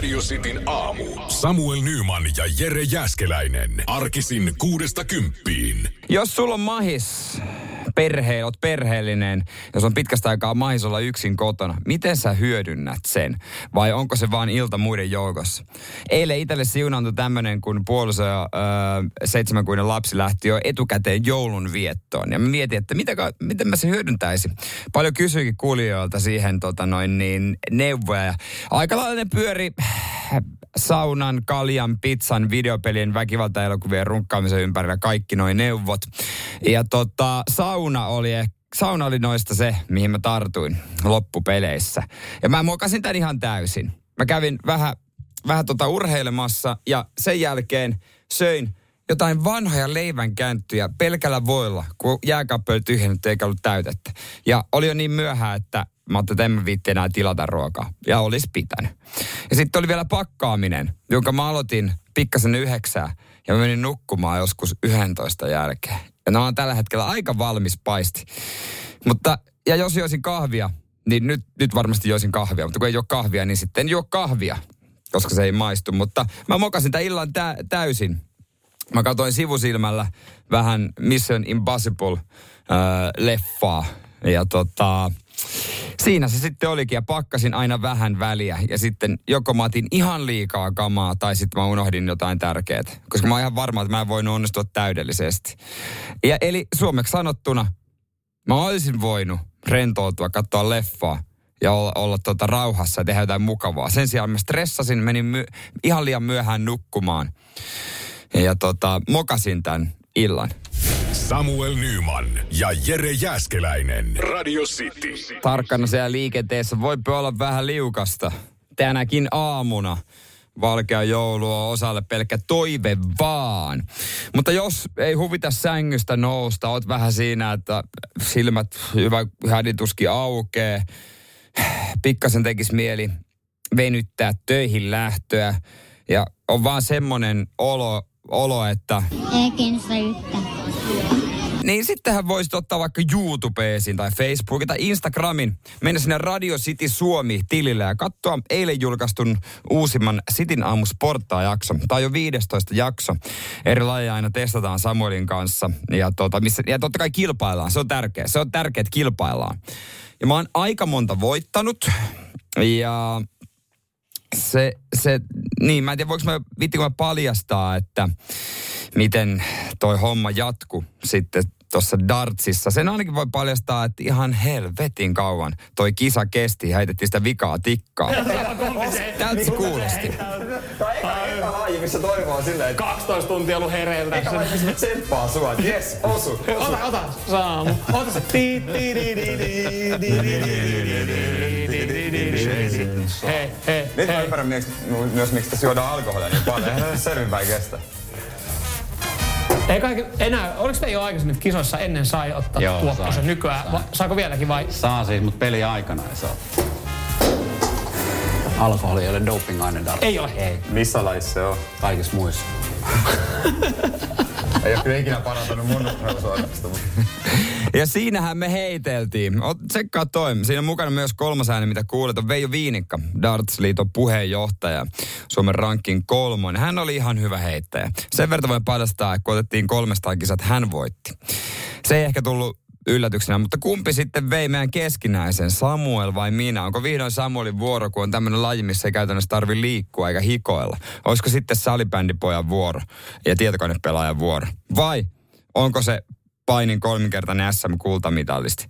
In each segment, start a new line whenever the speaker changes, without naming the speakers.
Radio Cityn aamu. Samuel Nyman ja Jere Jäskeläinen. Arkisin kuudesta kymppiin.
Jos sulla on mahis perhe, oot perheellinen, jos on pitkästä aikaa mahis olla yksin kotona, miten sä hyödynnät sen? Vai onko se vaan ilta muiden joukossa? Eilen itselle siunaantui tämmönen, kun puoliso ja seitsemänkuinen lapsi lähti jo etukäteen joulun viettoon. Ja mä mietin, että mitä, miten mä se hyödyntäisin. Paljon kysyikin kuulijoilta siihen tota noin niin, neuvoja. Aika lailla ne pyöri saunan, kaljan, pizzan, videopelien, väkivaltaelokuvien runkkaamisen ympärillä kaikki noin neuvot. Ja tota, sauna oli sauna oli noista se, mihin mä tartuin loppupeleissä. Ja mä mokasin tämän ihan täysin. Mä kävin vähän, vähän tota urheilemassa ja sen jälkeen söin jotain vanhoja leivänkänttyjä pelkällä voilla, kun jääkaappi oli tyhjennetty eikä ollut täytettä. Ja oli jo niin myöhään, että Mä ajattelin, että en mä viitti enää tilata ruokaa. Ja olisi pitänyt. Ja sitten oli vielä pakkaaminen, jonka mä aloitin pikkasen yhdeksää. Ja mä menin nukkumaan joskus 11 jälkeen. Ja nämä on tällä hetkellä aika valmis paisti. Mutta, ja jos joisin kahvia, niin nyt, nyt varmasti joisin kahvia. Mutta kun ei ole kahvia, niin sitten en juo kahvia, koska se ei maistu. Mutta mä mokasin tämän illan tä- täysin. Mä katsoin sivusilmällä vähän Mission Impossible-leffaa. Ja tota, siinä se sitten olikin ja pakkasin aina vähän väliä. Ja sitten joko mä otin ihan liikaa kamaa tai sitten mä unohdin jotain tärkeää. Koska mä oon ihan varma, että mä en voinut onnistua täydellisesti. Ja eli suomeksi sanottuna, mä olisin voinut rentoutua, katsoa leffaa ja olla, olla tuota rauhassa ja tehdä jotain mukavaa. Sen sijaan mä stressasin, menin my, ihan liian myöhään nukkumaan. Ja tota, mokasin tämän illan.
Samuel Nyman ja Jere Jäskeläinen. Radio City.
Tarkkana siellä liikenteessä voi olla vähän liukasta. Tänäkin aamuna valkea joulu on osalle pelkkä toive vaan. Mutta jos ei huvita sängystä nousta, oot vähän siinä, että silmät hyvä hädituski aukee, pikkasen tekisi mieli venyttää töihin lähtöä ja on vaan semmoinen olo, olo että...
Ei kiinnosta yhtään.
Niin sittenhän voisit ottaa vaikka YouTubeesin tai Facebookin tai Instagramin, mennä sinne Radio City Suomi-tilille ja katsoa eilen julkaistun uusimman Sitin aamu sporttaa jakso. Tämä on jo 15 jakso. Eri lajeja aina testataan Samuelin kanssa ja, tota, missä, ja totta kai kilpaillaan. Se on tärkeä. Se on tärkeää, että kilpaillaan. Ja mä oon aika monta voittanut ja se, se, niin mä en tiedä voiko mä, vittikö mä paljastaa, että miten toi homma jatku sitten tuossa dartsissa. Sen ainakin voi paljastaa, että ihan helvetin kauan toi kisa kesti. Heitettiin sitä vikaa tikkaa. Tältä se kuulosti
laji, missä toivoa on silleen, että...
12 tuntia ollut hereillä
Eikä tässä. Eikä tsemppaa sua, että jes, osu, osu.
Ota, ota, saamu. Ota se. Hei, hei,
Nyt mä ymmärrän myös, miksi tässä juodaan alkoholia niin paljon. Eihän se selvinpäin kestä.
Ei kaikki, enää, oliko te jo aikaisemmin kisoissa ennen sai ottaa tuokkosen nykyään? Sai. Va, saako vieläkin vai?
Saa siis, mutta peli aikana ei saa. Alkoholi ei ole doping-aine darts.
Ei ole.
Ei.
Missä lajissa se on?
Kaikissa muissa.
Ei ole kyllä ikinä parantanut mun mutta
Ja siinähän me heiteltiin. Ot- Tsekkaa toi. Siinä on mukana myös kolmas ääni, mitä kuulet, on Veijo Viinikka, Darts-liiton puheenjohtaja, Suomen rankin kolmonen. Hän oli ihan hyvä heittäjä. Sen verran voin paljastaa, että kun otettiin kolmestaan kisat, hän voitti. Se ei ehkä tullut yllätyksenä, mutta kumpi sitten vei meidän keskinäisen, Samuel vai minä? Onko vihdoin Samuelin vuoro, kun on tämmöinen laji, missä ei käytännössä tarvi liikkua eikä hikoilla? Olisiko sitten salibändipojan vuoro ja tietokonepelaajan vuoro? Vai onko se painin kolminkertainen SM-kultamitalisti?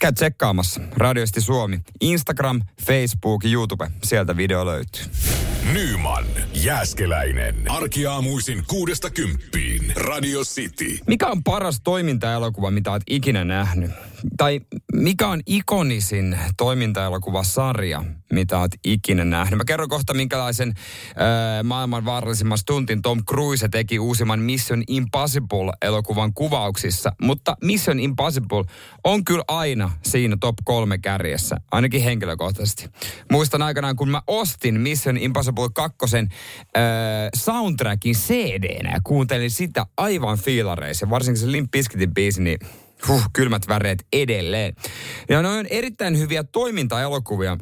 Käy tsekkaamassa. Radioisti Suomi. Instagram, Facebook, YouTube. Sieltä video löytyy.
Nyman, Jääskeläinen. Arkiaamuisin kuudesta kymppiin. Radio City.
Mikä on paras toimintaelokuva, mitä olet ikinä nähnyt? Tai mikä on ikonisin toimintaelokuvasarja, mitä olet ikinä nähnyt? Mä kerron kohta, minkälaisen äh, maailman vaarallisimman stuntin Tom Cruise teki uusimman Mission Impossible-elokuvan kuvauksissa. Mutta Mission Impossible on kyllä aina siinä top kolme kärjessä, ainakin henkilökohtaisesti. Muistan aikanaan, kun mä ostin Mission Impossible 2 äh, soundtrackin CD-nä ja kuuntelin sitä aivan fiilareissa. Varsinkin se Limp Bizkitin biisi, niin huh, kylmät väreet edelleen. Ja ne on erittäin hyviä toimintaelokuvia.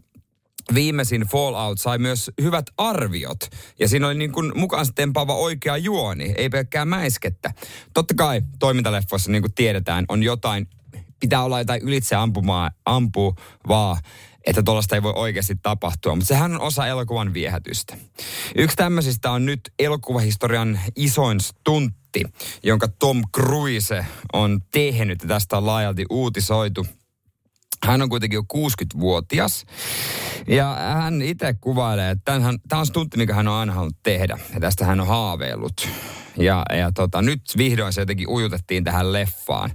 Viimeisin Fallout sai myös hyvät arviot. Ja siinä oli niin kuin mukaan tempaava oikea juoni, ei pelkkää mäiskettä. Totta kai toimintaleffoissa, niin kuin tiedetään, on jotain, pitää olla jotain ylitse ampumaa, ampuvaa, että tuollaista ei voi oikeasti tapahtua. Mutta sehän on osa elokuvan viehätystä. Yksi tämmöisistä on nyt elokuvahistorian isoin stuntti, jonka Tom Cruise on tehnyt. Tästä on laajalti uutisoitu. Hän on kuitenkin jo 60-vuotias. Ja hän itse kuvailee, että tämä on stuntti, mikä hän on aina halunnut tehdä. Ja tästä hän on haaveillut. Ja, ja tota, nyt vihdoin se jotenkin ujutettiin tähän leffaan.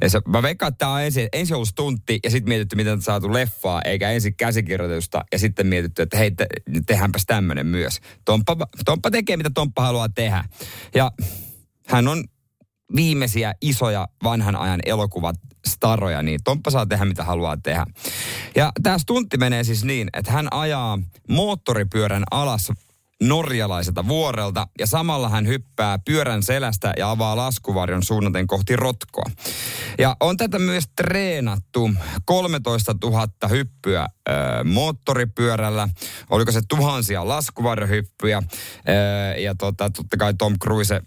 Ja se, mä veikkaan, että tämä on ensin, ensin ollut stuntti ja sitten mietitty, miten on saatu leffaa, eikä ensin käsikirjoitusta ja sitten mietitty, että hei, te, tehdäänpäs tämmöinen myös. Tomppa, Tomppa tekee, mitä Tomppa haluaa tehdä. Ja hän on viimeisiä isoja vanhan ajan elokuvat staroja, niin Tomppa saa tehdä mitä haluaa tehdä. Ja tämä stuntti menee siis niin, että hän ajaa moottoripyörän alas norjalaiselta vuorelta ja samalla hän hyppää pyörän selästä ja avaa laskuvarjon suunnaten kohti rotkoa. Ja on tätä myös treenattu 13 000 hyppyä ö, moottoripyörällä. Oliko se tuhansia laskuvarjohyppyjä. Ö, ja tota, totta kai Tom Cruise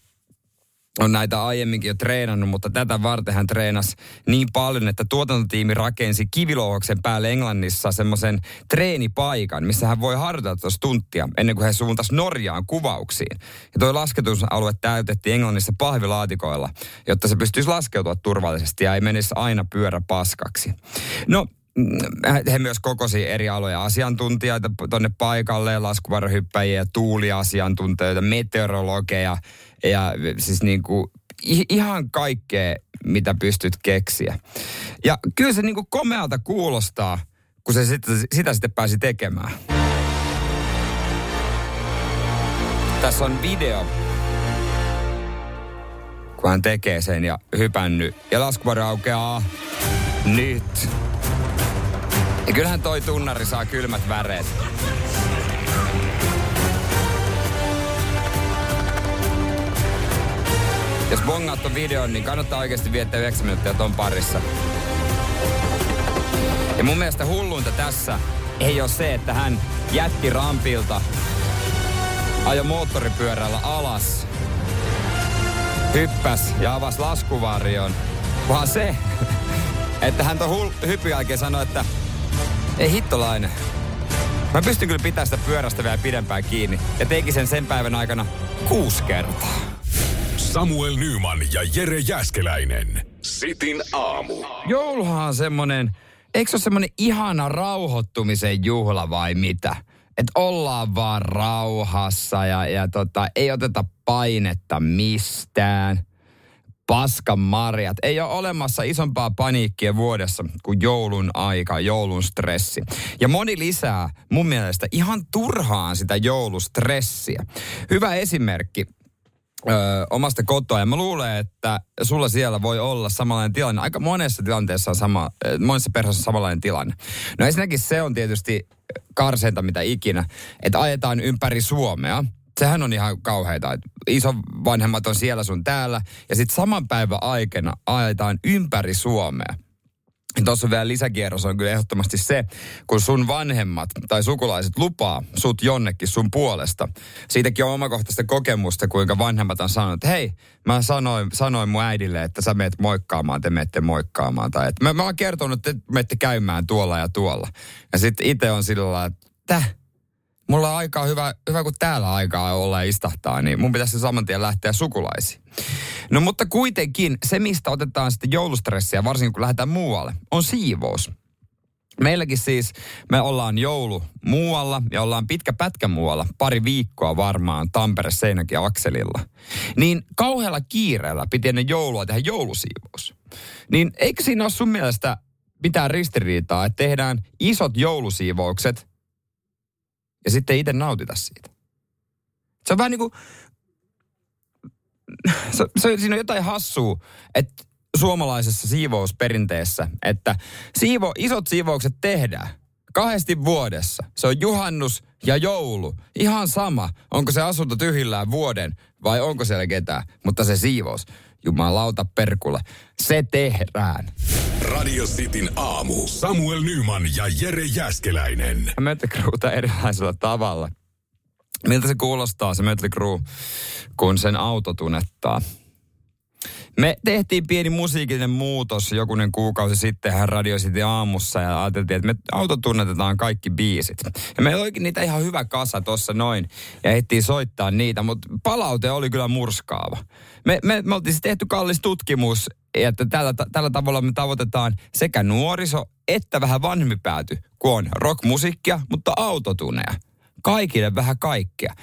on näitä aiemminkin jo treenannut, mutta tätä varten hän treenasi niin paljon, että tuotantotiimi rakensi kivilouhoksen päälle Englannissa semmoisen treenipaikan, missä hän voi harjoitella tuossa tuntia ennen kuin he suuntas Norjaan kuvauksiin. Ja tuo lasketusalue täytettiin Englannissa pahvilaatikoilla, jotta se pystyisi laskeutua turvallisesti ja ei menisi aina pyörä paskaksi. No, he myös kokosi eri aloja asiantuntijoita tuonne paikalle, laskuvarhyppäjiä, tuuliasiantuntijoita, meteorologeja ja siis niin kuin ihan kaikkea, mitä pystyt keksiä. Ja kyllä se niin kuin komealta kuulostaa, kun se sitä, sitä sitten pääsi tekemään. Tässä on video, kun hän tekee sen ja hypännyt. Ja laskuvarjo aukeaa nyt. Ja kyllähän toi tunnari saa kylmät väreet. Jos bongaat ton videon, niin kannattaa oikeasti viettää 9 minuuttia ton parissa. Ja mun mielestä hulluinta tässä ei ole se, että hän jätti rampilta, ajo moottoripyörällä alas, hyppäs ja avasi laskuvarjon, vaan se, että hän ton hul- hypyn jälkeen sanoi, että ei hittolainen. Mä pystyn kyllä pitämään sitä pyörästä vielä pidempään kiinni. Ja teki sen sen päivän aikana kuusi kertaa.
Samuel Nyman ja Jere Jäskeläinen. Sitin aamu.
Jouluhan on semmonen, eikö se ole semmonen ihana rauhoittumisen juhla vai mitä? Että ollaan vaan rauhassa ja, ja tota, ei oteta painetta mistään paskan marjat. Ei ole olemassa isompaa paniikkia vuodessa kuin joulun aika, joulun stressi. Ja moni lisää mun mielestä ihan turhaan sitä joulustressiä. Hyvä esimerkki Öö, omasta kotoa. Ja mä luulen, että sulla siellä voi olla samanlainen tilanne. Aika monessa tilanteessa on sama, monessa perheessä on samanlainen tilanne. No ensinnäkin se on tietysti karseinta mitä ikinä, että ajetaan ympäri Suomea – sehän on ihan kauheita. Iso vanhemmat on siellä sun täällä ja sitten saman päivän aikana ajetaan ympäri Suomea. Tuossa vielä lisäkierros on kyllä ehdottomasti se, kun sun vanhemmat tai sukulaiset lupaa sut jonnekin sun puolesta. Siitäkin on omakohtaista kokemusta, kuinka vanhemmat on sanonut, että hei, mä sanoin, sanoin mun äidille, että sä meet moikkaamaan, te menette moikkaamaan. Tai että mä, mä oon kertonut, että te menette käymään tuolla ja tuolla. Ja sitten itse on sillä lailla, että mulla on aikaa hyvä, hyvä kun täällä aikaa olla istahtaa, niin mun pitäisi saman tien lähteä sukulaisiin. No mutta kuitenkin se, mistä otetaan sitten joulustressiä, varsinkin kun lähdetään muualle, on siivous. Meilläkin siis, me ollaan joulu muualla ja ollaan pitkä pätkä muualla, pari viikkoa varmaan Tampere Seinäkin akselilla. Niin kauhealla kiireellä piti ennen joulua tehdä joulusiivous. Niin eikö siinä ole sun mielestä mitään ristiriitaa, että tehdään isot joulusiivoukset ja sitten itse nautita siitä? Se on vähän niin kuin, se, se, siinä on jotain hassua, että suomalaisessa siivousperinteessä, että siivo, isot siivoukset tehdään kahdesti vuodessa. Se on juhannus ja joulu. Ihan sama, onko se asunto tyhjillään vuoden vai onko siellä ketään. Mutta se siivous, jumalauta perkulle, se tehdään.
Radio Cityn aamu. Samuel Nyman ja Jere Jäskeläinen.
Mötley erilaisella tavalla. Miltä se kuulostaa se Mötley Crue, kun sen auto tunnettaa? Me tehtiin pieni musiikillinen muutos jokunen kuukausi sitten hän Radio City aamussa ja ajateltiin, että me autotunnetetaan kaikki biisit. Ja meillä olikin niitä ihan hyvä kasa tuossa noin ja ehtiin soittaa niitä, mutta palaute oli kyllä murskaava. Me, me, me oltiin tehty kallis tutkimus, että tällä, tällä tavalla me tavoitetaan sekä nuoriso että vähän vanhempi pääty, kun on rockmusiikkia, mutta autotuneja kaikille vähän kaikkea.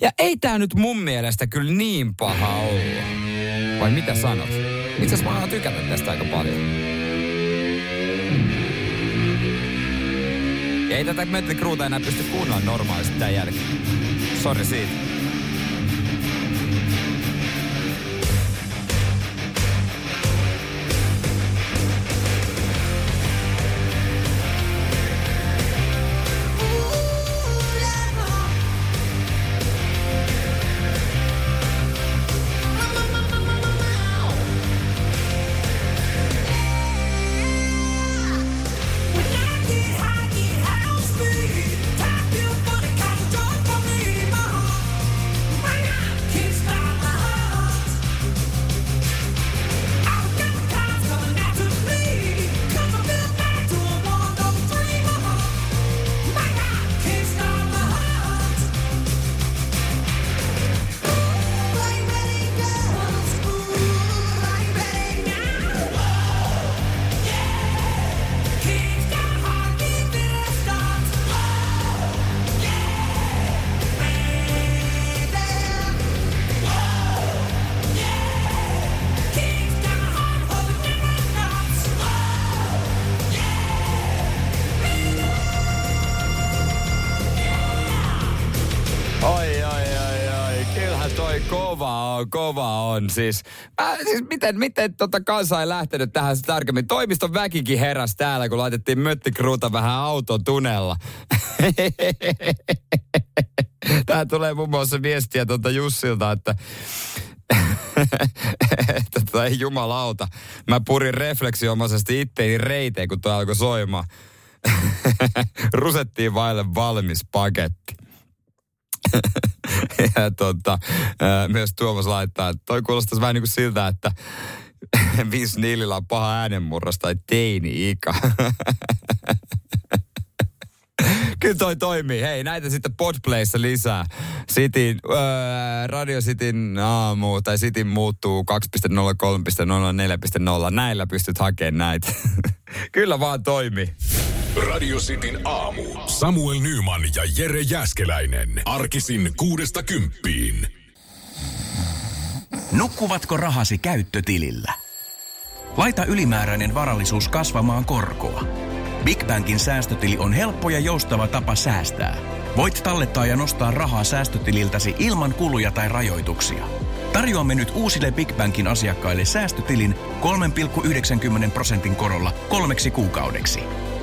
Ja ei tämä nyt mun mielestä kyllä niin paha olla. Vai mitä sanot? Itse asiassa mä alan tykätä tästä aika paljon. Ei tätä Mötley Crueta enää pysty kuunnella normaalisti tämän jälkeen. Sori siitä. Kova on. Siis, äh, siis miten, miten tota kansa ei lähtenyt tähän tarkemmin? Toimiston väkikin heräs täällä, kun laitettiin möttikruuta vähän autotunella. Tää tulee muun muassa viestiä tuolta Jussilta, että että tota, ei jumalauta. Mä purin refleksiomaisesti itteeni reiteen, kun toi alkoi soimaan. Rusettiin vaille valmis paketti. ja tota, myös Tuomas laittaa, että toi kuulostaisi vähän niin kuin siltä, että Vince Neilillä on paha äänenmurros tai teini-ikä. Kyllä toi toimii. Hei, näitä sitten Podplayssa lisää. Cityn, öö, Radio Cityn aamu tai Cityn muuttuu 2.0, 3.0, 4.0. Näillä pystyt hakemaan näitä. Kyllä vaan toimii.
Radio Cityn aamu. Samuel Nyman ja Jere Jäskeläinen. Arkisin kuudesta kymppiin.
Nukkuvatko rahasi käyttötilillä? Laita ylimääräinen varallisuus kasvamaan korkoa. Big Bankin säästötili on helppo ja joustava tapa säästää. Voit tallettaa ja nostaa rahaa säästötililtäsi ilman kuluja tai rajoituksia. Tarjoamme nyt uusille Big Bankin asiakkaille säästötilin 3,90 prosentin korolla kolmeksi kuukaudeksi.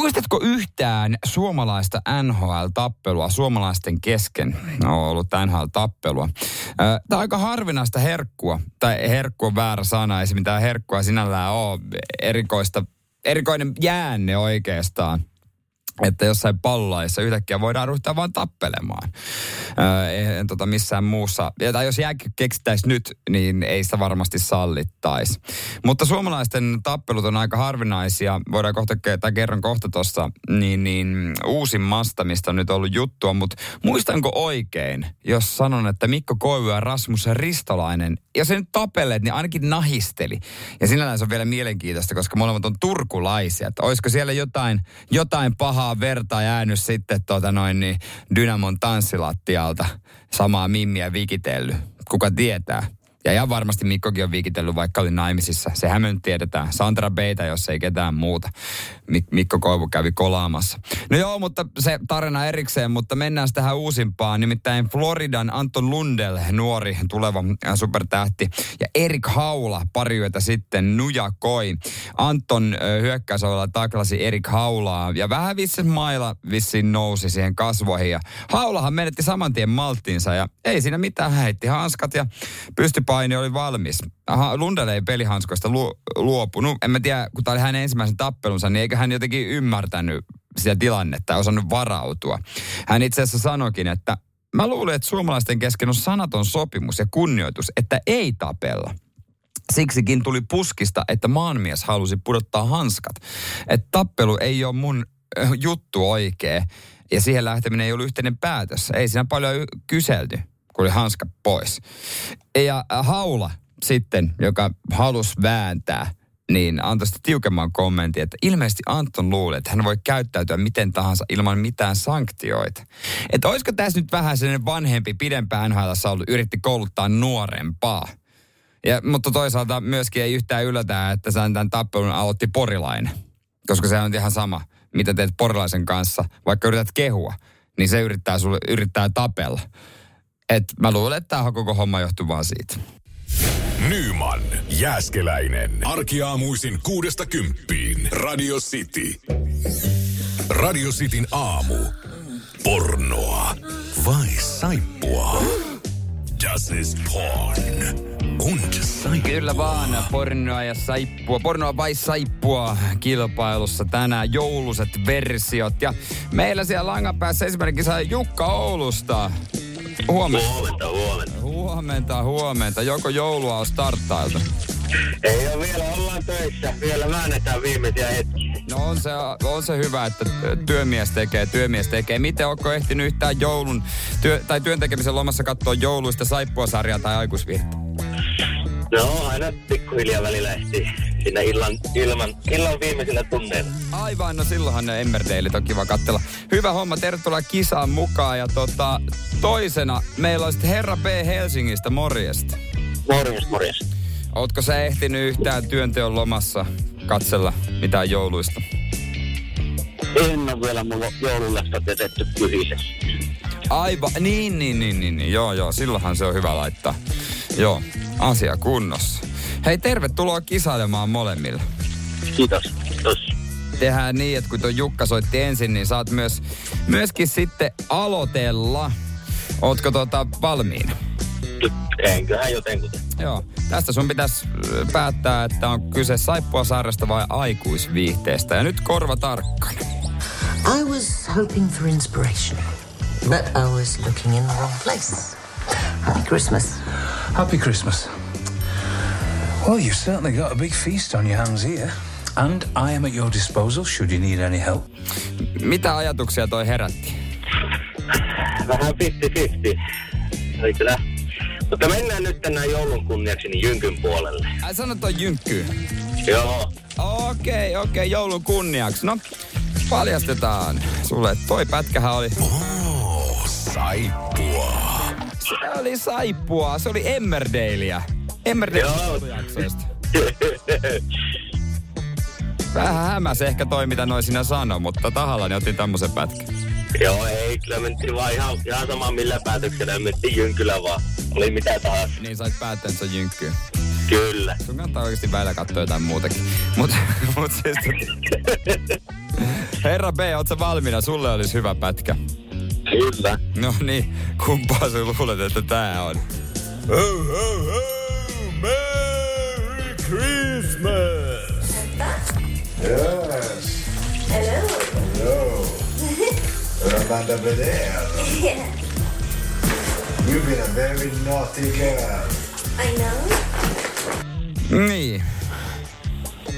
Muistatko yhtään suomalaista NHL-tappelua suomalaisten kesken? No, on ollut NHL-tappelua. Tämä on aika harvinaista herkkua, tai herkku on väärä sana, ei se mitään herkkua sinällään ole erikoista, erikoinen jäänne oikeastaan että jossain pallolaissa yhtäkkiä voidaan ryhtyä vaan tappelemaan. Öö, eihän tota missään muussa, ja tai jos jääkö keksittäisi nyt, niin ei sitä varmasti sallittaisi. Mutta suomalaisten tappelut on aika harvinaisia, voidaan kohta, tai kerron kohta tuossa, niin, niin uusimmasta, mistä on nyt ollut juttua, mutta muistanko oikein, jos sanon, että Mikko Koivu ja Rasmus Ristolainen, ja se nyt tapelleet, niin ainakin nahisteli. Ja sinällään se on vielä mielenkiintoista, koska molemmat on turkulaisia, että olisiko siellä jotain, jotain pahaa samaa verta jäänyt sitten tota noin niin Dynamon tanssilattialta. Samaa mimmiä vikitellyt. Kuka tietää? Ja ihan varmasti Mikkokin on viikitellyt, vaikka oli naimisissa. Sehän me nyt tiedetään. Sandra Beita, jos ei ketään muuta. Mik- Mikko Koivu kävi kolaamassa. No joo, mutta se tarina erikseen, mutta mennään tähän uusimpaan. Nimittäin Floridan Anton Lundell, nuori tuleva äh, supertähti. Ja Erik Haula pari yötä sitten nujakoi. Anton äh, hyökkäysovella taklasi Erik Haulaa. Ja vähän vissiin maila vissiin nousi siihen kasvoihin. Ja Haulahan menetti saman tien malttiinsa. Ja ei siinä mitään, heitti hanskat ja pystyi paini oli valmis. Aha, Lundell ei pelihanskoista lu, luopunut. En mä tiedä, kun tämä oli hänen ensimmäisen tappelunsa, niin eikö hän jotenkin ymmärtänyt sitä tilannetta ja osannut varautua. Hän itse asiassa sanoikin, että mä luulen, että suomalaisten kesken on sanaton sopimus ja kunnioitus, että ei tapella. Siksikin tuli puskista, että maanmies halusi pudottaa hanskat. Että tappelu ei ole mun juttu oikee ja siihen lähteminen ei ollut yhteinen päätös. Ei siinä paljon kyselty oli hanska pois. Ja Haula sitten, joka halusi vääntää, niin antoi sitten tiukemman kommentin, että ilmeisesti Anton luulee, että hän voi käyttäytyä miten tahansa ilman mitään sanktioita. Että olisiko tässä nyt vähän sellainen vanhempi, pidempään nhl ollut, yritti kouluttaa nuorempaa. Ja, mutta toisaalta myöskin ei yhtään yllätä, että sen tämän tappelun aloitti porilainen. Koska se on ihan sama, mitä teet porilaisen kanssa. Vaikka yrität kehua, niin se yrittää, sulle, yrittää tapella. Et mä luulen, että tämä koko homma johtuu vaan siitä.
Nyman, Jääskeläinen. Arkiaamuisin kuudesta kymppiin. Radio City. Radio Cityn aamu. Pornoa vai saippua? Das ist porn. Und saippua.
Kyllä vaan, pornoa ja saippua. Pornoa vai saippua kilpailussa tänään jouluset versiot. Ja meillä siellä langan päässä esimerkiksi Jukka Oulusta. Huomenta.
Huomenta, huomenta.
Huomenta, huomenta. Joko joulua on starttailtu?
Ei ole vielä, ollaan töissä. Vielä väännetään viimeisiä hetkiä.
No on se, on se hyvä, että työmies tekee, työmies tekee. Miten onko ehtinyt yhtään joulun työ, tai työntekemisen lomassa katsoa jouluista saippua-sarjaa tai aikuisvirta?
No, aina pikkuhiljaa välillä ehtii sinne illan, ilman, illan viimeisillä tunneilla.
Aivan, no silloinhan ne Emmerdale on kiva katsella. Hyvä homma, tervetuloa kisaan mukaan. Ja tota, toisena meillä on sitten Herra B. Helsingistä, morjesta.
Morjes, morjes.
Ootko sä ehtinyt yhtään työnteon lomassa katsella mitään jouluista?
En ole vielä mulla joululasta jätetty pyhisessä.
Aivan, niin, niin, niin, niin, niin, joo, joo, silloinhan se on hyvä laittaa. Joo, asia kunnossa. Hei, tervetuloa kisailemaan molemmille.
Kiitos, kiitos.
Tehdään niin, että kun tuo Jukka soitti ensin, niin saat myös, myöskin sitten aloitella. Ootko tota valmiina?
Enköhän jotenkuten.
Joo. Tästä sun pitäisi päättää, että on kyse saippua saaresta vai aikuisviihteestä. Ja nyt korva tarkkana.
I was hoping for inspiration, but I was looking in the wrong place. Happy Christmas.
Happy Christmas. Well, you've certainly got a big feast on your hands here. And I am at your disposal should you need any help.
Mitä ajatuksia toi herätti?
Vähän 50-50. Oli kyllä. Mutta mennään nyt tänään joulun kunniaksi niin Jynkyn puolelle.
Ai sanot toi Jynkky?
Joo.
Okei, okay, okei, okay, joulun kunniaksi. No, paljastetaan sulle. Toi pätkähän oli...
Oh, saippua.
Se oli saippua, se oli Emmerdaleä. Emmerdale jaksoista. Vähän hämäs ehkä toi, mitä noin sinä sanoi, mutta tahallani otin tämmöisen pätkän.
Joo, ei, kyllä mentiin vaan ihan, ihan sama millä päätöksellä, mentiin Jynkylä vaan. Oli mitä tahansa.
Niin sait päättää, että se on Jynkkyy.
Kyllä.
Sun kannattaa oikeasti välillä katsoa jotain muutakin. Mutta mut siis... Herra B, ootko valmiina? Sulle olisi hyvä pätkä.
Kyllä.
No niin, kumpaa sä luulet, että tää on? Oh, oh, oh, Merry Christmas!
Yes. Hello. Hello. Amanda Bedell.
Yeah,
You've been a very naughty girl.
I know.
Niin.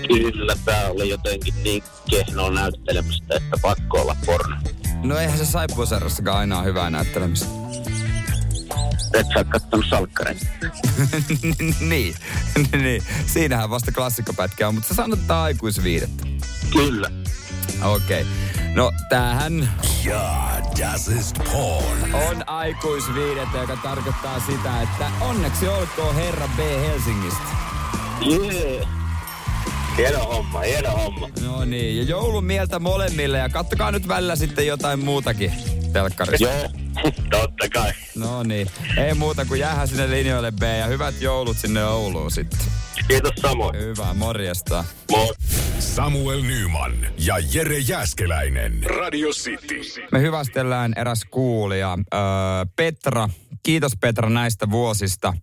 Kyllä, tää oli jotenkin niin kehnoa näyttelemistä, että pakko olla porno.
No eihän se saippuasarjassakaan aina ole hyvää näyttelemistä.
Et sä kattonut salkkareita.
niin, niin. Siinähän vasta klassikkopätkä on, mutta sä sanot, että aikuisviidettä.
Kyllä.
Okei. Okay. No tämähän
Ja, das ist porn.
on aikuisviidettä, joka tarkoittaa sitä, että onneksi olkoon herra B Helsingistä.
Jee. Hieno homma, hieno homma.
No niin, ja joulun mieltä molemmille ja kattokaa nyt välillä sitten jotain muutakin telkkarista.
Joo, totta kai.
No niin, ei muuta kuin jäähän sinne linjoille B ja hyvät joulut sinne Ouluun sitten.
Kiitos samoin.
Hyvä, morjesta.
Moi.
Samuel Nyman ja Jere Jäskeläinen. Radio City.
Me hyvästellään eräs kuulija, öö, Petra. Kiitos Petra näistä vuosista.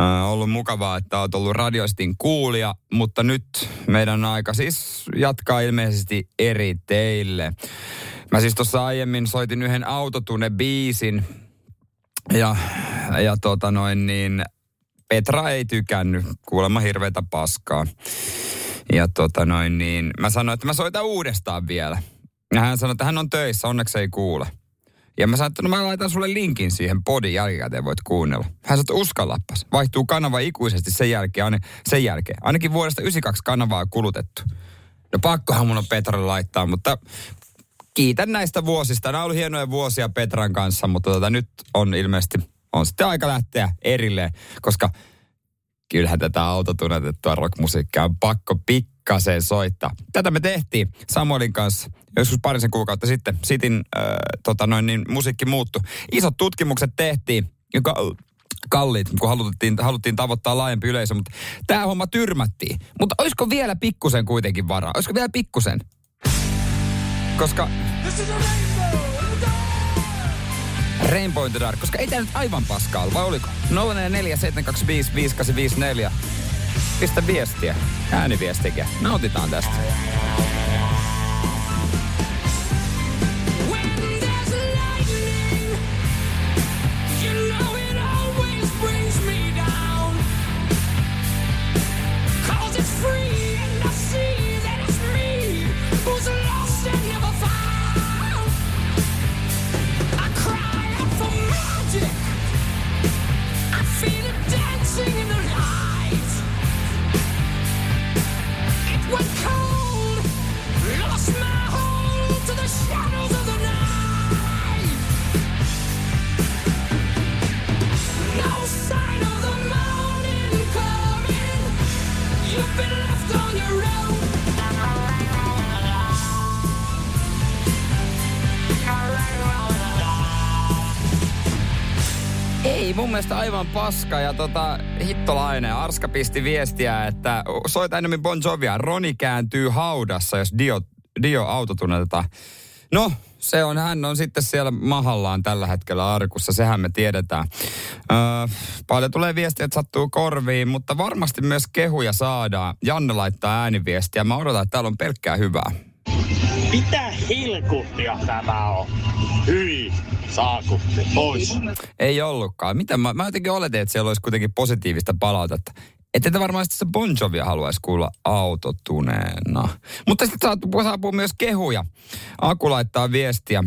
Öö, ollut mukavaa, että olet ollut radioistin kuulija, mutta nyt meidän on aika siis jatkaa ilmeisesti eri teille. Mä siis tuossa aiemmin soitin yhden autotune-biisin ja, ja tota noin niin, Petra ei tykännyt, kuulemma hirveätä paskaa. Ja tota noin niin, mä sanoin, että mä soitan uudestaan vielä. Ja hän sanoi, että hän on töissä, onneksi ei kuule. Ja mä sanoin, että no mä laitan sulle linkin siihen podin jälkikäteen, voit kuunnella. Hän sanoi, että uskallappas. Vaihtuu kanava ikuisesti sen jälkeen, aina, sen jälkeen. Ainakin vuodesta 92 kanavaa on kulutettu. No pakkohan mun on Petralle laittaa, mutta kiitän näistä vuosista. Nämä on ollut hienoja vuosia Petran kanssa, mutta tota, nyt on ilmeisesti, on sitten aika lähteä erilleen, koska kyllähän tätä autotunetettua rockmusiikkia on pakko pikkasen soittaa. Tätä me tehtiin Samuelin kanssa joskus parisen kuukautta sitten. Sitin äh, tota noin, niin musiikki muuttui. Isot tutkimukset tehtiin, joka kalliit, kun haluttiin, haluttiin tavoittaa laajempi yleisö, mutta tämä homma tyrmättiin. Mutta olisiko vielä pikkusen kuitenkin varaa? Olisiko vielä pikkusen? Koska Rainbow in the Dark, koska ei tämä nyt aivan paskaa ollut, vai oliko? 047255854. Pistä viestiä, ääniviestiä. Nautitaan tästä. Mielestä aivan paska ja tota, hittolainen. Arska pisti viestiä, että soita enemmän Bon Jovia. Roni kääntyy haudassa, jos Dio, Dio autotunnetetaan. No, se on, hän on sitten siellä mahallaan tällä hetkellä arkussa, sehän me tiedetään. Öö, paljon tulee viestiä, että sattuu korviin, mutta varmasti myös kehuja saadaan. Janne laittaa ääniviestiä. Mä odotan, että täällä on pelkkää hyvää.
Mitä hilkuttia tämä on? Hyi, saakutti, pois.
Ei ollutkaan. Mitä mä, mä jotenkin oletin, että siellä olisi kuitenkin positiivista palautetta. Että te varmaan se Bon Jovia haluaisi kuulla autotuneena. Mutta sitten saapuu, saapuu myös kehuja. Aku laittaa viestiä 0447255854,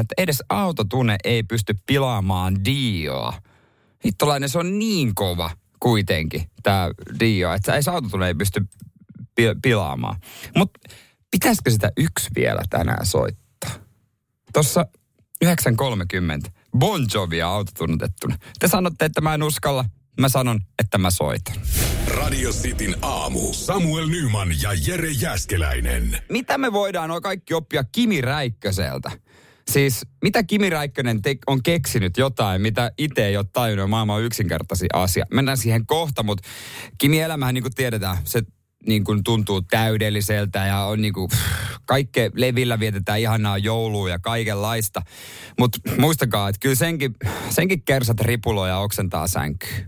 että edes autotune ei pysty pilaamaan Dioa. Hittolainen, se on niin kova kuitenkin, tämä Dio, että ei autotune ei pysty pi- pilaamaan. Mutta pitäisikö sitä yksi vielä tänään soittaa? Tuossa 9.30 Bon Jovia autotunnutettuna. Te sanotte, että mä en uskalla. Mä sanon, että mä soitan.
Radio Cityn aamu. Samuel Nyman ja Jere Jäskeläinen.
Mitä me voidaan no kaikki oppia Kimi Räikköseltä? Siis mitä Kimi Räikkönen te- on keksinyt jotain, mitä itse ei ole tajunnut, maailman yksinkertaisia asia. Mennään siihen kohta, mutta Kimi elämähän niin kuin tiedetään, se niin kuin tuntuu täydelliseltä ja on niin kuin, kaikke levillä vietetään ihanaa joulua ja kaikenlaista. Mutta muistakaa, että kyllä senkin, senkin kersat ripuloi ja oksentaa sänkyy.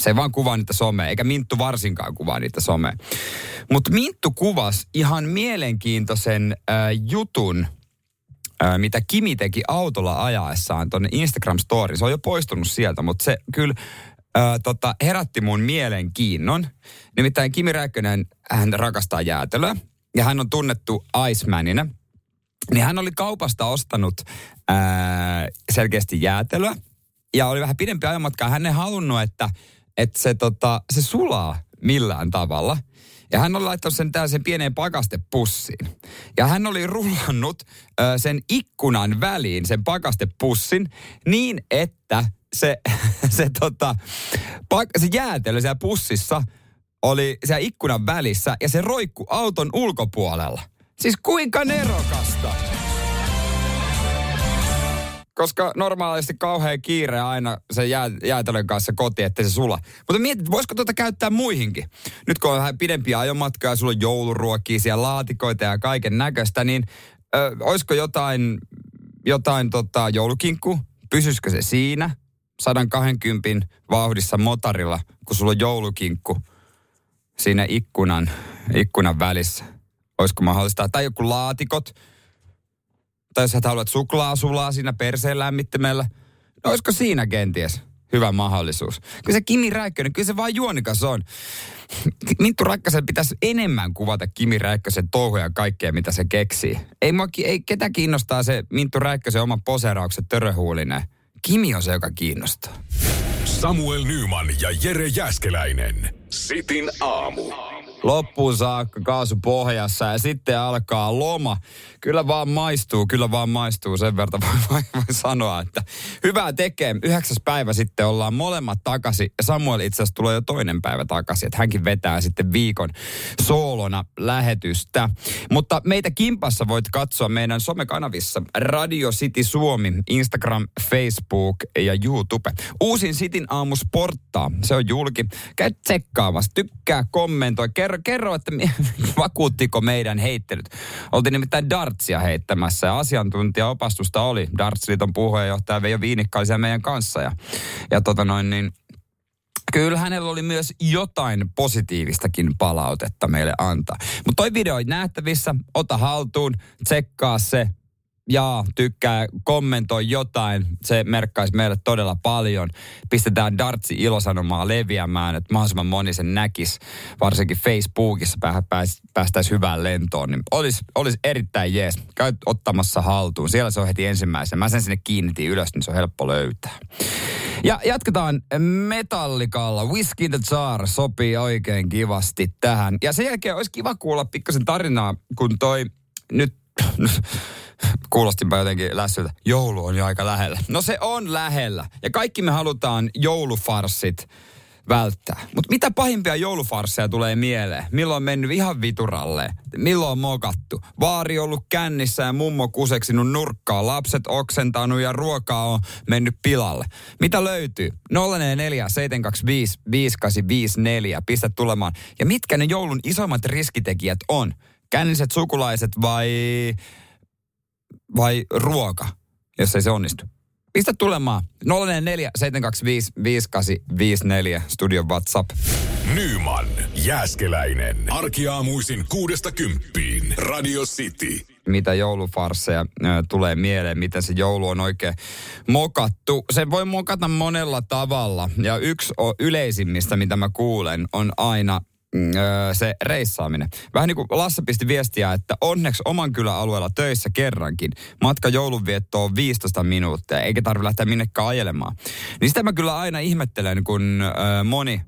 Se ei vaan kuvaa niitä somea, eikä Minttu varsinkaan kuvaa niitä somea. Mutta Minttu kuvasi ihan mielenkiintoisen äh, jutun, äh, mitä Kimi teki autolla ajaessaan tuonne Instagram Story. Se on jo poistunut sieltä, mutta se kyllä äh, tota, herätti mun mielenkiinnon. Nimittäin Kimi Räikkönen, hän rakastaa jäätelöä ja hän on tunnettu Icemanina. Niin hän oli kaupasta ostanut ää, selkeästi jäätelöä ja oli vähän pidempi ajomatka. Hän ei halunnut, että, että se, tota, se sulaa millään tavalla. Ja hän oli laittanut sen tällaisen pieneen pakastepussiin. Ja hän oli rullannut ö, sen ikkunan väliin, sen pakastepussin, niin että se, se, tota, se jäätelö siellä pussissa oli siellä ikkunan välissä ja se roikku auton ulkopuolella. Siis kuinka nerokasta? koska normaalisti kauhean kiire aina se jää, jäätelön kanssa kotiin, ettei se sula. Mutta mietit, voisiko tuota käyttää muihinkin? Nyt kun on vähän pidempiä ajomatkaa, sulla on jouluruokia, siellä laatikoita ja kaiken näköistä, niin ö, olisiko jotain, jotain tota, joulukinkku? Pysyisikö se siinä 120 vauhdissa motorilla, kun sulla on joulukinkku siinä ikkunan, ikkunan välissä? Olisiko mahdollista? Tai joku laatikot, tai jos sä haluat suklaa sulaa siinä perseen lämmittimellä, no olisiko siinä kenties hyvä mahdollisuus? Kyllä se Kimi Räikkönen, kyllä se vaan juonikas on. Minttu Räikkösen pitäisi enemmän kuvata Kimi Räikkösen touhuja ja kaikkea, mitä se keksii. Ei, mua, ei ketä kiinnostaa se Minttu Räikkösen oma poseraukset töröhuulinen. Kimi on se, joka kiinnostaa.
Samuel Nyman ja Jere Jäskeläinen. Sitin aamu.
Loppuun saakka kaasu pohjassa ja sitten alkaa loma. Kyllä vaan maistuu, kyllä vaan maistuu. Sen verran voi, voi, voi sanoa, että hyvää tekee. Yhdeksäs päivä sitten ollaan molemmat takaisin ja Samuel itse asiassa tulee jo toinen päivä takaisin. Että hänkin vetää sitten viikon soolona lähetystä. Mutta meitä kimpassa voit katsoa meidän somekanavissa Radio City Suomi, Instagram, Facebook ja YouTube. Uusin Sitin aamu sporttaa. Se on julki. Käy tsekkaamassa, tykkää, kommentoi, kerro, kerro että mi- vakuuttiko meidän heittelyt. Oltiin nimittäin dartsia heittämässä ja asiantuntijaopastusta oli. Dartsliiton puheenjohtaja Veijo Viinikka oli siellä meidän kanssa ja, ja tota noin niin, Kyllä hänellä oli myös jotain positiivistakin palautetta meille antaa. Mutta toi video on nähtävissä, ota haltuun, tsekkaa se, ja tykkää, kommentoi jotain, se merkkaisi meille todella paljon. Pistetään Dartsi ilosanomaa leviämään, että mahdollisimman moni sen näkisi, varsinkin Facebookissa pää, pääs, päästäisiin hyvään lentoon. Niin olisi, olisi erittäin jees. Käy ottamassa haltuun. Siellä se on heti ensimmäisenä. Mä sen sinne kiinnitin ylös, niin se on helppo löytää. Ja jatketaan metallikalla. Whiskey the Jar sopii oikein kivasti tähän. Ja sen jälkeen olisi kiva kuulla pikkasen tarinaa, kun toi nyt kuulostinpa jotenkin lässyltä. Joulu on jo aika lähellä. No se on lähellä. Ja kaikki me halutaan joulufarssit välttää. Mutta mitä pahimpia joulufarsseja tulee mieleen? Milloin on mennyt ihan vituralle? Milloin on mokattu? Vaari ollut kännissä ja mummo kuseksinut nurkkaa. Lapset oksentanut ja ruokaa on mennyt pilalle. Mitä löytyy? 044 725 5854. Pistä tulemaan. Ja mitkä ne joulun isommat riskitekijät on? Känniset sukulaiset vai, vai ruoka, jos ei se onnistu? Pistä tulemaan. 044 725 5854 studion WhatsApp.
Nyman, Jääskeläinen. Arkiaamuisin kuudesta kymppiin. Radio City.
Mitä joulufarsseja ö, tulee mieleen, miten se joulu on oikein mokattu. Se voi mokata monella tavalla. Ja yksi o- yleisimmistä, mitä mä kuulen, on aina se reissaaminen. Vähän niin kuin Lasse pisti viestiä, että onneksi oman kylän alueella töissä kerrankin. Matka joulunvietto on 15 minuuttia, eikä tarvitse lähteä minnekään ajelemaan. Niin sitä mä kyllä aina ihmettelen, kun ö, moni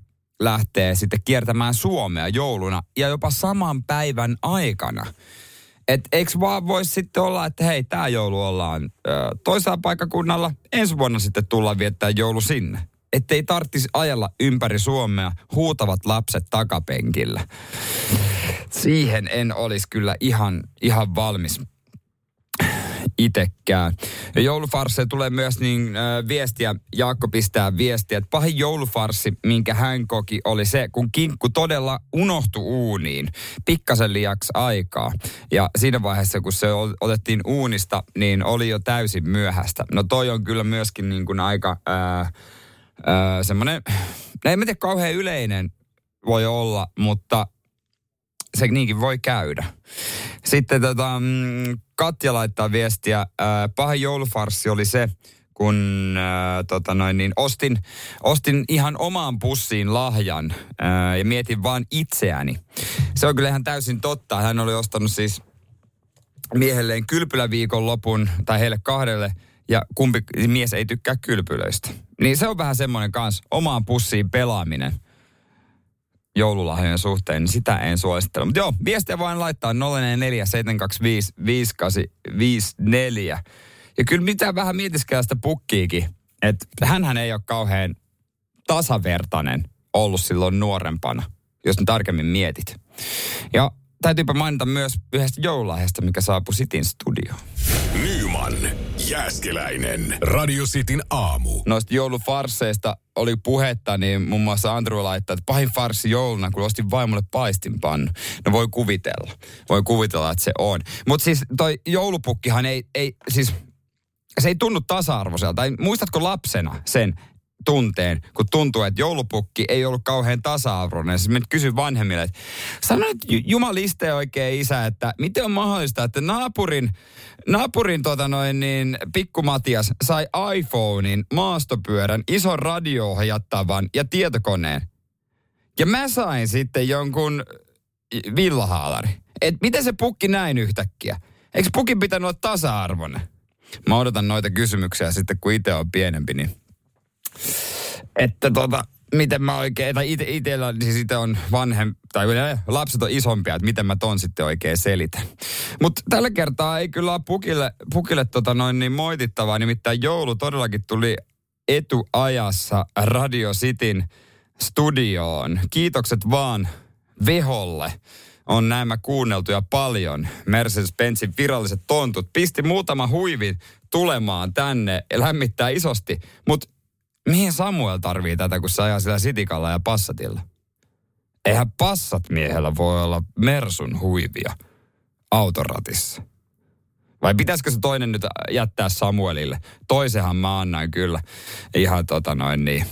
lähtee sitten kiertämään Suomea jouluna ja jopa saman päivän aikana. Et eikö vaan voisi sitten olla, että hei, tämä joulu ollaan ö, toisella paikkakunnalla, ensi vuonna sitten tullaan viettää joulu sinne. Että ei tarvitsisi ajella ympäri Suomea huutavat lapset takapenkillä. Siihen en olisi kyllä ihan, ihan valmis. itekään. Ja joulufarsseja tulee myös niin äh, viestiä, Jaakko pistää viestiä, että pahin joulufarssi, minkä hän koki, oli se, kun kinkku todella unohtui uuniin pikkasen liiaksi aikaa. Ja siinä vaiheessa, kun se otettiin uunista, niin oli jo täysin myöhäistä. No toi on kyllä myöskin niin kuin aika äh, äh, semmoinen, en mä tiedä kauhean yleinen voi olla, mutta se niinkin voi käydä. Sitten tota, mm, Katja laittaa viestiä. Ää, pahin joulufarssi oli se, kun ää, tota noin, niin ostin, ostin ihan omaan pussiin lahjan ää, ja mietin vaan itseäni. Se on kyllä ihan täysin totta. Hän oli ostanut siis miehelleen kylpyläviikon lopun, tai heille kahdelle, ja kumpi mies ei tykkää kylpylöistä. Niin se on vähän semmoinen kanssa, omaan pussiin pelaaminen joululahjojen suhteen, niin sitä en suosittele. Mutta joo, viestiä vain laittaa 044 725 5854. Ja kyllä mitä vähän mietiskellä sitä pukkiikin, että hänhän ei ole kauhean tasavertainen ollut silloin nuorempana, jos nyt tarkemmin mietit. Ja täytyypä mainita myös yhdestä joululahjasta, mikä saapui Sitin studioon.
Nyman, Jääskeläinen, Radio Cityn aamu.
Noista joulufarseista oli puhetta, niin muun muassa Andrew laittaa, että pahin farsi jouluna, kun ostin vaimolle paistinpannu. No voi kuvitella. Voi kuvitella, että se on. Mutta siis toi joulupukkihan ei, ei, siis se ei tunnu tasa-arvoiselta. Muistatko lapsena sen tunteen, kun tuntuu, että joulupukki ei ollut kauhean tasa-arvoinen. Siis mä kysyn vanhemmille, että sano nyt Ju- jumaliste oikein isä, että miten on mahdollista, että naapurin, naapurin tota noin niin, pikku Matias sai iPhonein, maastopyörän, ison radio ja tietokoneen. Ja mä sain sitten jonkun villahaalari. Et miten se pukki näin yhtäkkiä? Eikö pukin pitänyt olla tasa-arvoinen? Mä odotan noita kysymyksiä sitten, kun itse on pienempi, niin että tota, miten mä oikein, tai ite, itellä, siis itse on vanhem, tai lapset on isompia, että miten mä ton sitten oikein selitän. Mutta tällä kertaa ei kyllä ole pukille, pukille tota noin niin moitittavaa, nimittäin joulu todellakin tuli etuajassa Radio Cityn studioon. Kiitokset vaan Veholle. On nämä kuunneltu ja paljon. Mercedes-Benzin viralliset tontut pisti muutama huivin tulemaan tänne lämmittää isosti. Mutta mihin Samuel tarvii tätä, kun se ajaa sillä sitikalla ja passatilla? Eihän passat miehellä voi olla Mersun huivia autoratissa. Vai pitäisikö se toinen nyt jättää Samuelille? Toisehan mä annan kyllä ihan tota noin niin,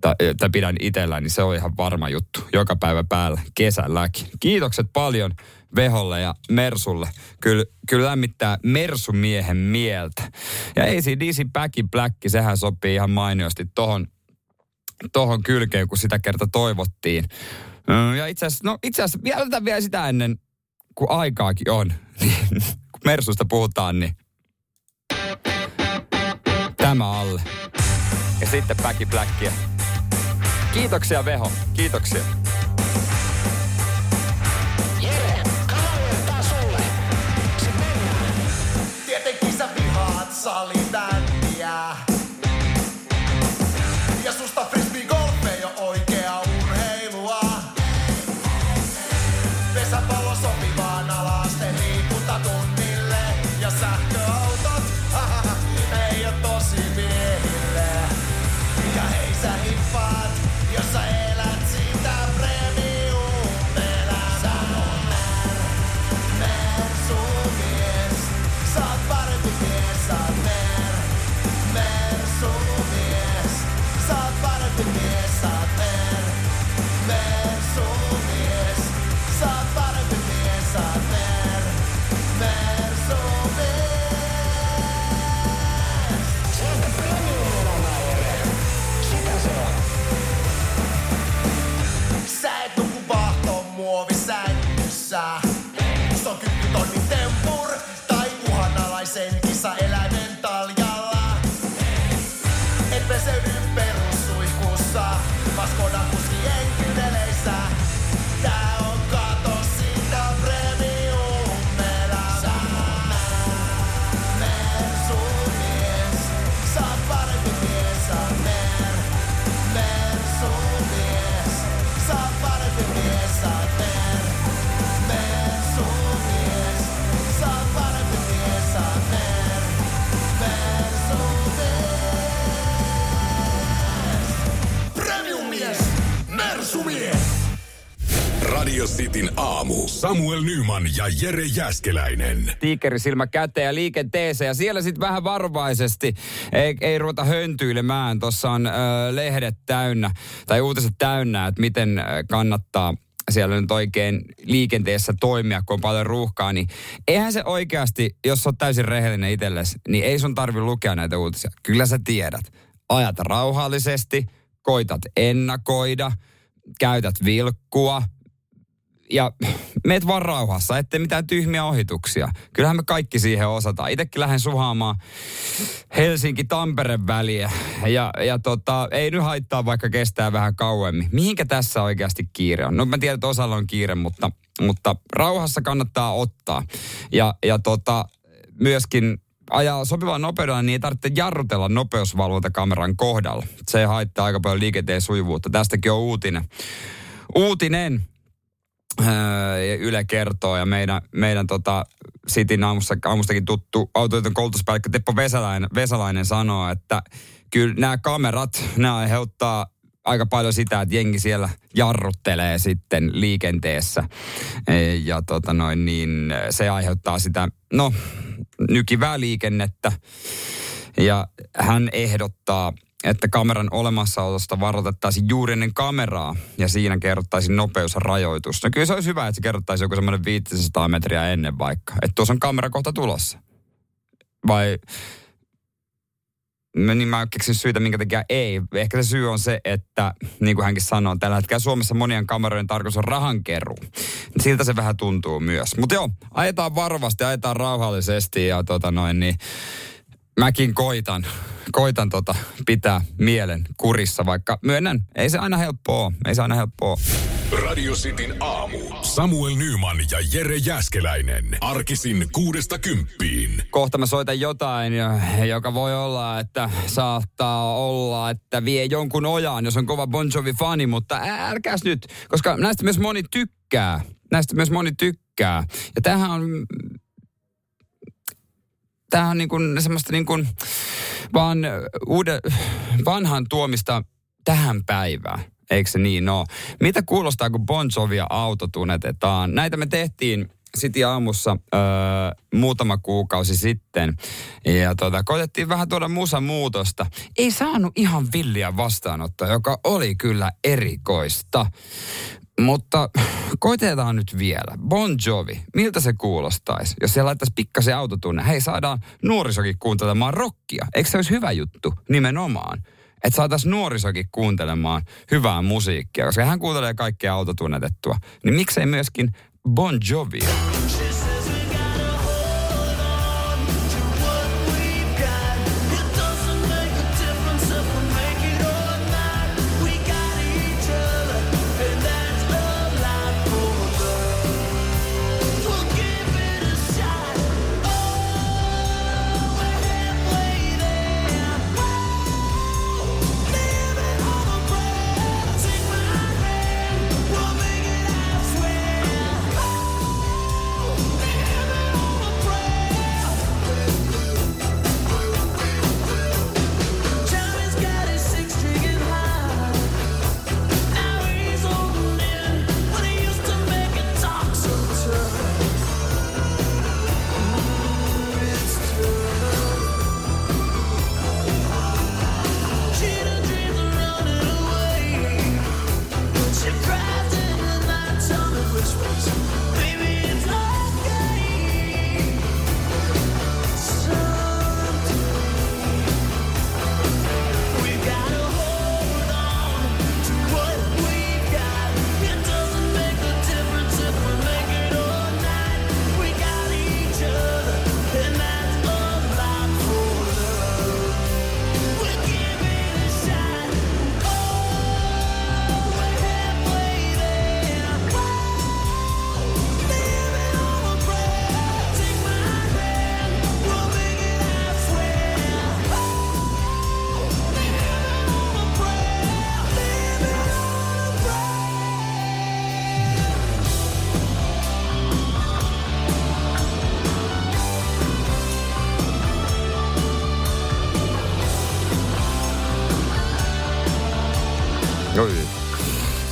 tai, pidän itselläni, niin se on ihan varma juttu. Joka päivä päällä, kesälläkin. Kiitokset paljon Veholle ja Mersulle. Kyllä, kyllä lämmittää Mersumiehen mieltä. Ja ACDC Back in Black, sehän sopii ihan mainiosti tohon, tohon kylkeen, kun sitä kerta toivottiin. Mm, Ja itse asiassa, no itse asiassa vielä, vielä sitä ennen, kun aikaakin on, niin kun Mersusta puhutaan, niin tämä alle. Ja sitten Back in Blackia. Kiitoksia Veho, kiitoksia.
Samuel Nyman ja Jere Jäskeläinen.
tiikerisilmä käteen ja liikenteeseen. Ja siellä sitten vähän varovaisesti, ei, ei ruveta höntyilemään. Tuossa on ö, lehdet täynnä, tai uutiset täynnä, että miten kannattaa siellä nyt oikein liikenteessä toimia, kun on paljon ruuhkaa, niin eihän se oikeasti, jos on täysin rehellinen itsellesi, niin ei sun tarvi lukea näitä uutisia. Kyllä sä tiedät. Ajat rauhallisesti, koitat ennakoida, käytät vilkkua, ja meet vaan rauhassa, ettei mitään tyhmiä ohituksia. Kyllähän me kaikki siihen osataan. Itsekin lähden suhaamaan Helsinki-Tampere väliä. Ja, ja tota, ei nyt haittaa, vaikka kestää vähän kauemmin. Mihinkä tässä oikeasti kiire on? No mä tiedän, että osalla on kiire, mutta, mutta rauhassa kannattaa ottaa. Ja, ja tota, myöskin ajaa sopivalla nopeudella, niin ei tarvitse jarrutella nopeusvalvontakameran kohdalla. Se haittaa aika paljon liikenteen sujuvuutta. Tästäkin on uutinen. Uutinen. Öö, Yle kertoo ja meidän, meidän tota Cityn aamusta, aamustakin tuttu autoiton koulutuspäällikkö Teppo Vesalainen, Vesalainen sanoo, että kyllä nämä kamerat, nämä aiheuttaa aika paljon sitä, että jengi siellä jarruttelee sitten liikenteessä. Ja tota noin, niin se aiheuttaa sitä, no, nykivää liikennettä. Ja hän ehdottaa, että kameran olemassaolosta varoitettaisiin juuri ennen kameraa ja siinä kerrottaisiin nopeusrajoitus. No kyllä se olisi hyvä, että se kerrottaisiin joku semmoinen 500 metriä ennen vaikka. Että tuossa on kamera kohta tulossa. Vai No niin mä keksin syitä, minkä takia ei. Ehkä se syy on se, että niin kuin hänkin sanoo, tällä hetkellä Suomessa monien kameroiden tarkoitus on rahankeruu. Siltä se vähän tuntuu myös. Mutta joo, ajetaan varovasti, ajetaan rauhallisesti ja tota noin, niin mäkin koitan, koitan tota pitää mielen kurissa, vaikka myönnän, ei se aina helppoa. Ei se aina helppoa.
Radio Cityn aamu. Samuel Nyman ja Jere Jäskeläinen. Arkisin kuudesta kymppiin.
kohta mä soitan jotain, jo- joka voi olla, että saattaa olla, että vie jonkun ojaan, jos on kova Bon Jovi-fani, mutta älkääs nyt, koska näistä myös moni tykkää. Näistä myös moni tykkää. Ja tämähän on, tämähän on niin kuin semmoista niin kuin vaan uuden, vanhan tuomista tähän päivään. Eikö se niin ole? Mitä kuulostaa, kun Bon Jovia autotunetetaan? Näitä me tehtiin City aamussa öö, muutama kuukausi sitten. Ja tota, koitettiin vähän tuoda musamuutosta. Ei saanut ihan villiä vastaanottoa, joka oli kyllä erikoista. Mutta koitetaan nyt vielä. Bon Jovi, miltä se kuulostaisi, jos se laittaisi pikkasen autotunne? Hei, saadaan nuorisokin kuuntelemaan rockia. Eikö se olisi hyvä juttu nimenomaan? Että saataisiin nuorisokin kuuntelemaan hyvää musiikkia, koska hän kuuntelee kaikkea autotunnetettua. Niin miksei myöskin Bon Jovia?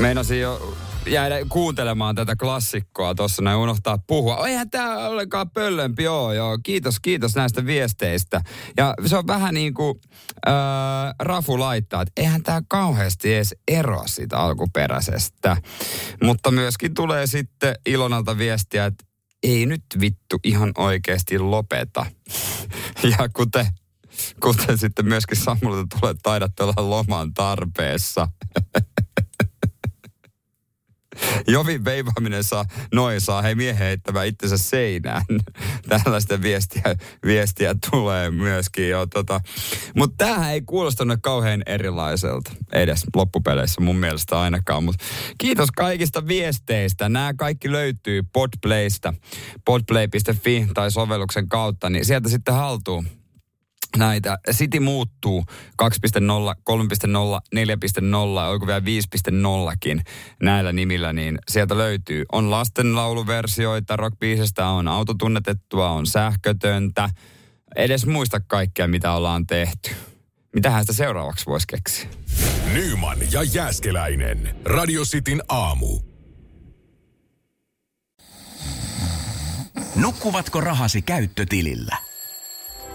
Meinasin jo jäädä kuuntelemaan tätä klassikkoa tuossa näin unohtaa puhua. Eihän tämä ollenkaan pöllömpi joo, joo. Kiitos, kiitos näistä viesteistä. Ja se on vähän niin kuin äh, Rafu laittaa, että eihän tämä kauheasti edes eroa siitä alkuperäisestä. Mutta myöskin tulee sitten Ilonalta viestiä, että ei nyt vittu ihan oikeasti lopeta. ja kuten, kuten sitten myöskin Samulta tulee, taidatte olla loman tarpeessa. Jovin veivaaminen saa, noin saa, hei miehen heittämään itsensä seinään. Tällaista viestiä, viestiä tulee myöskin jo. Tota. Mutta tämähän ei kuulostanut kauhean erilaiselta edes loppupeleissä mun mielestä ainakaan. Mut kiitos kaikista viesteistä. Nämä kaikki löytyy Podplaysta, podplay.fi tai sovelluksen kautta, niin sieltä sitten haltuu näitä. City muuttuu 2.0, 3.0, 4.0, oiko vielä 5.0kin näillä nimillä, niin sieltä löytyy. On lastenlauluversioita, rockbiisestä on autotunnetettua, on sähkötöntä. Edes muista kaikkea, mitä ollaan tehty. Mitähän sitä seuraavaksi voisi keksiä?
Nyman ja Jääskeläinen. Radio Cityn aamu.
Nukkuvatko rahasi käyttötilillä?